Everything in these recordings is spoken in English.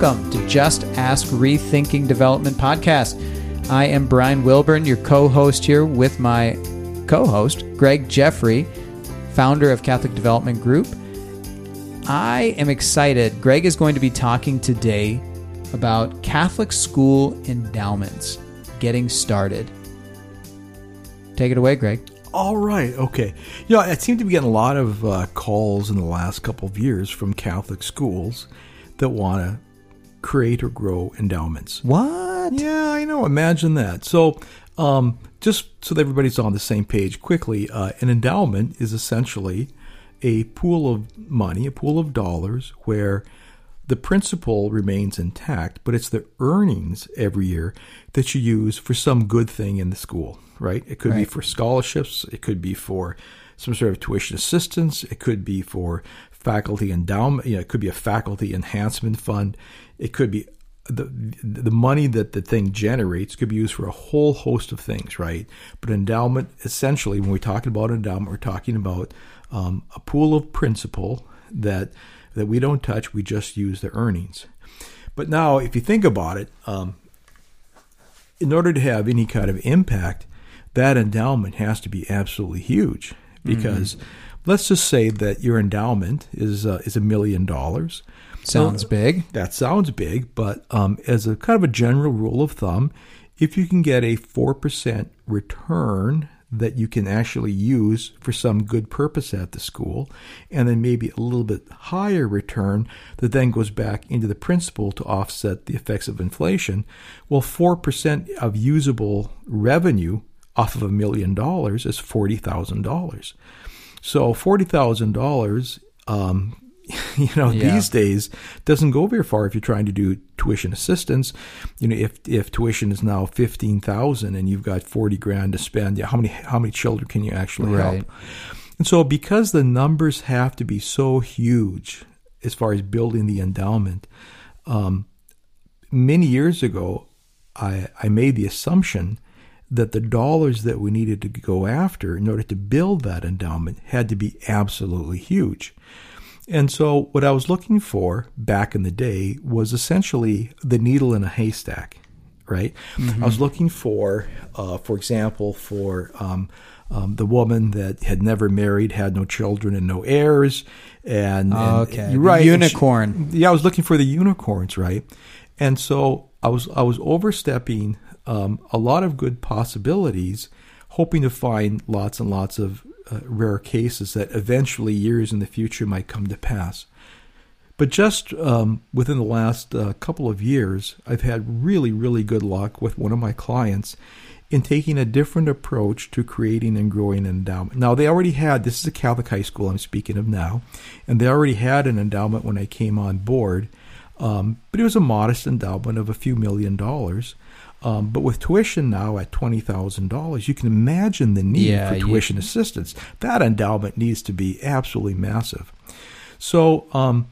Welcome to Just Ask Rethinking Development Podcast. I am Brian Wilburn, your co host here with my co host, Greg Jeffrey, founder of Catholic Development Group. I am excited. Greg is going to be talking today about Catholic school endowments, getting started. Take it away, Greg. All right. Okay. You know, I seem to be getting a lot of uh, calls in the last couple of years from Catholic schools that want to create or grow endowments. What? Yeah, I know. Imagine that. So, um, just so that everybody's on the same page quickly, uh, an endowment is essentially a pool of money, a pool of dollars where the principal remains intact, but it's the earnings every year that you use for some good thing in the school, right? It could right. be for scholarships, it could be for some sort of tuition assistance, it could be for faculty endowment, you know, it could be a faculty enhancement fund, it could be the the money that the thing generates could be used for a whole host of things, right? But endowment, essentially, when we're talking about endowment, we're talking about um, a pool of principal that that we don't touch. We just use the earnings. But now, if you think about it, um, in order to have any kind of impact, that endowment has to be absolutely huge. Because mm-hmm. Let's just say that your endowment is uh, is a million dollars. Sounds big. That sounds big, but um, as a kind of a general rule of thumb, if you can get a four percent return that you can actually use for some good purpose at the school, and then maybe a little bit higher return that then goes back into the principal to offset the effects of inflation. Well, 4% of usable revenue off of a million dollars is $40,000. So $40,000 um, you know, yeah. these days doesn't go very far if you're trying to do tuition assistance. You know, if if tuition is now fifteen thousand and you've got forty grand to spend, yeah, how many how many children can you actually right. help? And so, because the numbers have to be so huge as far as building the endowment, um, many years ago, I I made the assumption that the dollars that we needed to go after in order to build that endowment had to be absolutely huge. And so, what I was looking for back in the day was essentially the needle in a haystack, right? Mm-hmm. I was looking for, uh, for example, for um, um, the woman that had never married, had no children, and no heirs. And, oh, okay, and, right, unicorn. She, yeah, I was looking for the unicorns, right? And so I was I was overstepping um, a lot of good possibilities, hoping to find lots and lots of uh, rare cases that eventually, years in the future, might come to pass. But just um, within the last uh, couple of years, I've had really, really good luck with one of my clients in taking a different approach to creating and growing an endowment. Now, they already had this is a Catholic high school I'm speaking of now, and they already had an endowment when I came on board, um, but it was a modest endowment of a few million dollars. Um, but with tuition now at twenty thousand dollars, you can imagine the need yeah, for tuition you... assistance. That endowment needs to be absolutely massive. So um,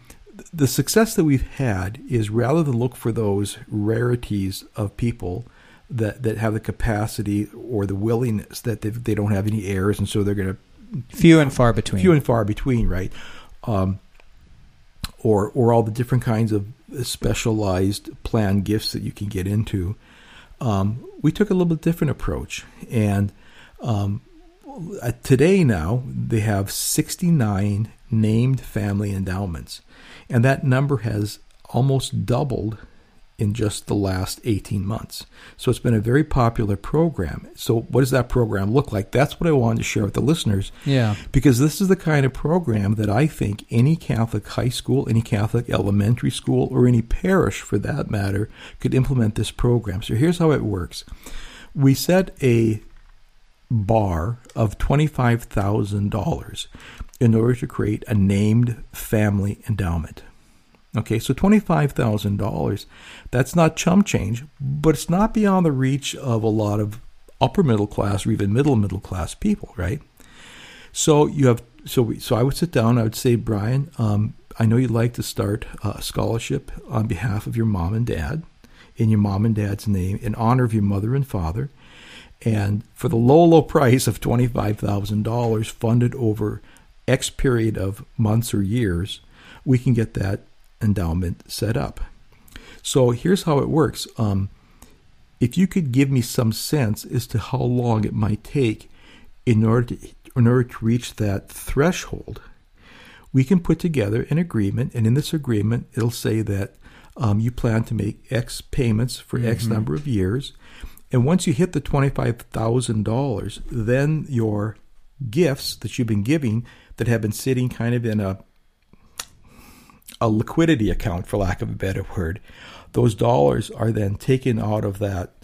the success that we've had is rather than look for those rarities of people that that have the capacity or the willingness that they, they don't have any heirs, and so they're going to few and far between. Few and far between, right? Um, or or all the different kinds of specialized plan gifts that you can get into. Um, we took a little bit different approach, and um, today now they have 69 named family endowments, and that number has almost doubled in just the last 18 months. So it's been a very popular program. So what does that program look like? That's what I wanted to share with the listeners. Yeah. Because this is the kind of program that I think any Catholic high school, any Catholic elementary school, or any parish for that matter could implement this program. So here's how it works. We set a bar of $25,000 in order to create a named family endowment. Okay, so $25,000, that's not chump change, but it's not beyond the reach of a lot of upper middle class or even middle middle class people, right? So you have so we, so I would sit down. I would say, Brian, um, I know you'd like to start a scholarship on behalf of your mom and dad, in your mom and dad's name, in honor of your mother and father, and for the low low price of twenty five thousand dollars, funded over X period of months or years, we can get that endowment set up. So here's how it works. Um, if you could give me some sense as to how long it might take in order to, in order to reach that threshold, we can put together an agreement, and in this agreement, it'll say that um, you plan to make X payments for mm-hmm. X number of years, and once you hit the twenty-five thousand dollars, then your gifts that you've been giving that have been sitting kind of in a a liquidity account, for lack of a better word, those dollars are then taken out of that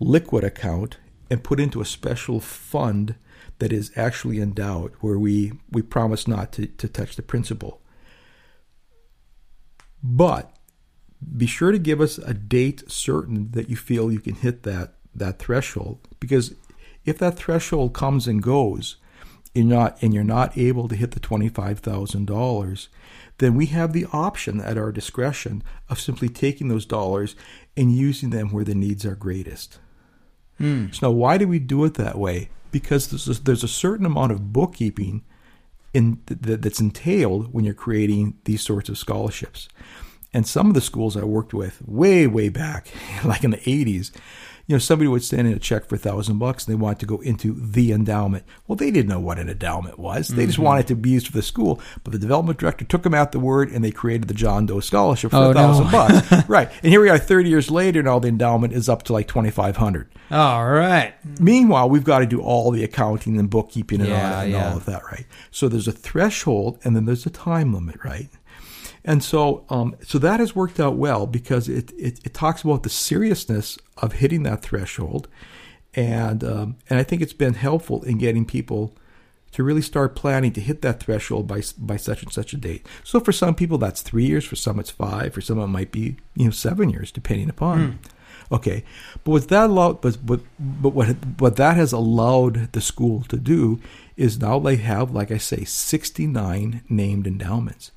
liquid account and put into a special fund that is actually endowed, where we, we promise not to, to touch the principal. But be sure to give us a date certain that you feel you can hit that, that threshold, because if that threshold comes and goes, you're not and you're not able to hit the $25,000, then we have the option at our discretion of simply taking those dollars and using them where the needs are greatest. Mm. So now, why do we do it that way? Because there's a, there's a certain amount of bookkeeping in th- that's entailed when you're creating these sorts of scholarships. And some of the schools I worked with way, way back, like in the 80s, you know, somebody would send in a check for a thousand bucks and they wanted to go into the endowment. Well, they didn't know what an endowment was. They mm-hmm. just wanted to be used for the school. But the development director took them out the word and they created the John Doe Scholarship for a oh, thousand no. bucks. right. And here we are 30 years later and all the endowment is up to like 2500 All right. Meanwhile, we've got to do all the accounting and bookkeeping and, yeah, all, and yeah. all of that, right? So there's a threshold and then there's a time limit, right? And so, um, so that has worked out well because it, it, it, talks about the seriousness of hitting that threshold, and um, and I think it's been helpful in getting people to really start planning to hit that threshold by by such and such a date. So for some people that's three years, for some it's five, for some it might be you know seven years, depending upon. Mm. Okay, but what that allowed, but but but what what that has allowed the school to do is now they have, like I say, sixty nine named endowments.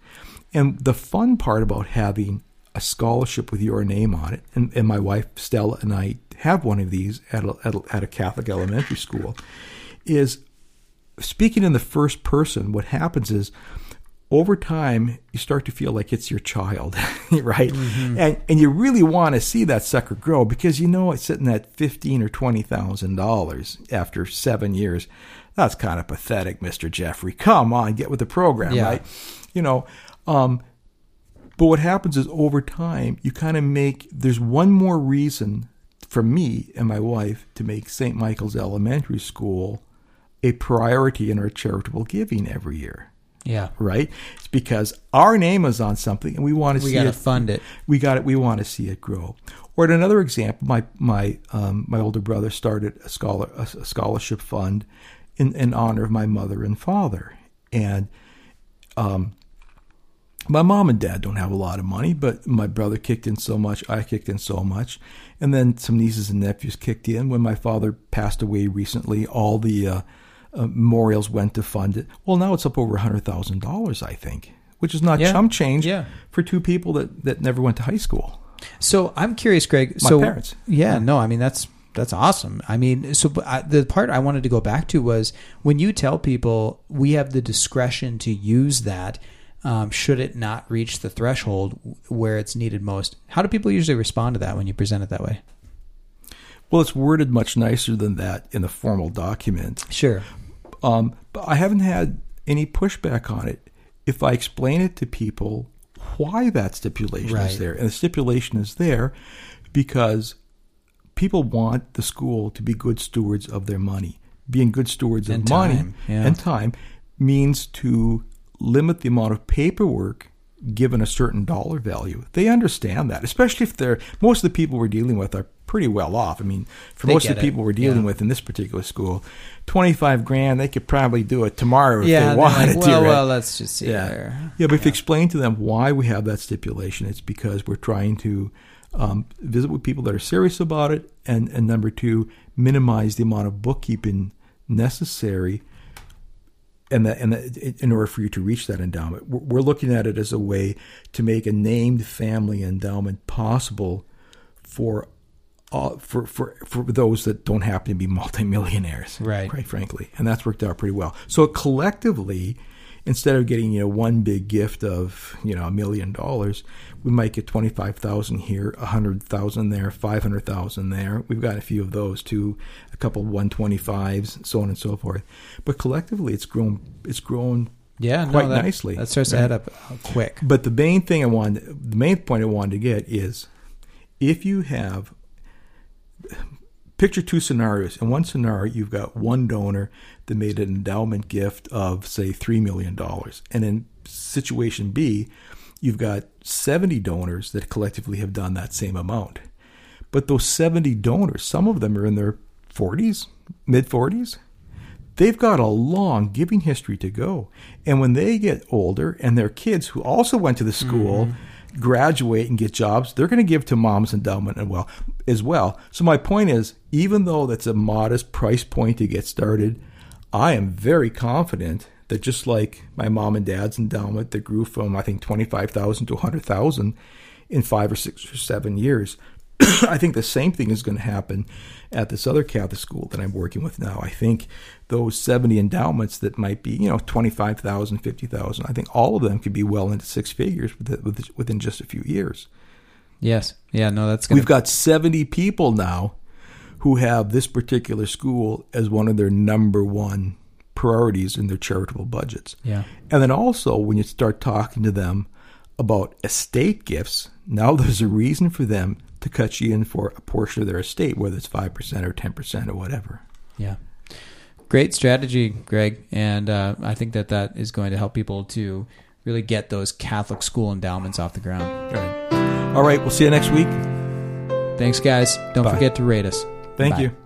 And the fun part about having a scholarship with your name on it, and, and my wife Stella and I have one of these at a, at, a, at a Catholic elementary school, is speaking in the first person. What happens is over time you start to feel like it's your child, right? Mm-hmm. And and you really want to see that sucker grow because you know it's sitting at fifteen or twenty thousand dollars after seven years. That's kind of pathetic, Mister Jeffrey. Come on, get with the program, yeah. right? You know, um, but what happens is over time, you kind of make, there's one more reason for me and my wife to make St. Michael's Elementary School a priority in our charitable giving every year. Yeah. Right? It's because our name is on something and we want to we see gotta it. fund it. We got it. We want to see it grow. Or another example, my my um, my older brother started a scholar a scholarship fund in, in honor of my mother and father, and um, my mom and dad don't have a lot of money, but my brother kicked in so much, I kicked in so much, and then some nieces and nephews kicked in. When my father passed away recently, all the uh, uh, memorials went to fund it. Well, now it's up over hundred thousand dollars, I think, which is not yeah. chump change yeah. for two people that that never went to high school. So I'm curious, Greg. My so parents. Yeah, no, I mean that's that's awesome. I mean, so I, the part I wanted to go back to was when you tell people we have the discretion to use that um, should it not reach the threshold where it's needed most. How do people usually respond to that when you present it that way? Well, it's worded much nicer than that in the formal document. Sure. Um, but I haven't had any pushback on it. If I explain it to people why that stipulation right. is there, and the stipulation is there because people want the school to be good stewards of their money. Being good stewards and of time. money yeah. and time means to limit the amount of paperwork given a certain dollar value. They understand that, especially if they're most of the people we're dealing with are pretty well off. I mean, for they most of the people it. we're dealing yeah. with in this particular school, twenty five grand they could probably do it tomorrow yeah, if they wanted like, well, to. Well, let's just see yeah. there. Yeah, but if you explain to them why we have that stipulation, it's because we're trying to um, visit with people that are serious about it, and and number two, minimize the amount of bookkeeping necessary and that, and that in order for you to reach that endowment, we're looking at it as a way to make a named family endowment possible for uh, for for for those that don't happen to be multimillionaires, right? Quite frankly, and that's worked out pretty well. So collectively, instead of getting you know one big gift of you know a million dollars, we might get twenty five thousand here, a hundred thousand there, five hundred thousand there. We've got a few of those too, a couple one twenty fives, so on and so forth. But collectively, it's grown. It's grown Yeah, no, quite that, nicely. That starts to add up uh, quick. But the main thing I wanted, the main point I wanted to get is, if you have, picture two scenarios. In one scenario, you've got one donor that made an endowment gift of say three million dollars, and in situation B, you've got seventy donors that collectively have done that same amount. But those seventy donors, some of them are in their forties, mid forties they've got a long giving history to go. And when they get older and their kids who also went to the school mm-hmm. Graduate and get jobs, they're going to give to mom's endowment and well as well. So my point is, even though that's a modest price point to get started, I am very confident that just like my mom and dad's endowment that grew from I think 25,000 to 100,000 in 5 or 6 or 7 years, I think the same thing is going to happen at this other Catholic school that I'm working with now. I think those 70 endowments that might be, you know, 25,000, 50,000, I think all of them could be well into six figures within, just a few years. Yes. Yeah. No, that's gonna. We've got 70 people now who have this particular school as one of their number one priorities in their charitable budgets. yeah. And then also, when you start talking to them about estate gifts, now there's a reason for them to cut you in for a portion of their estate, whether it's 5% or 10% or whatever. Yeah. Great strategy, Greg. And uh, I think that that is going to help people to really get those Catholic school endowments off the ground. All right. All right. We'll see you next week. Thanks, guys. Don't Bye. forget to rate us. Thank Bye. you.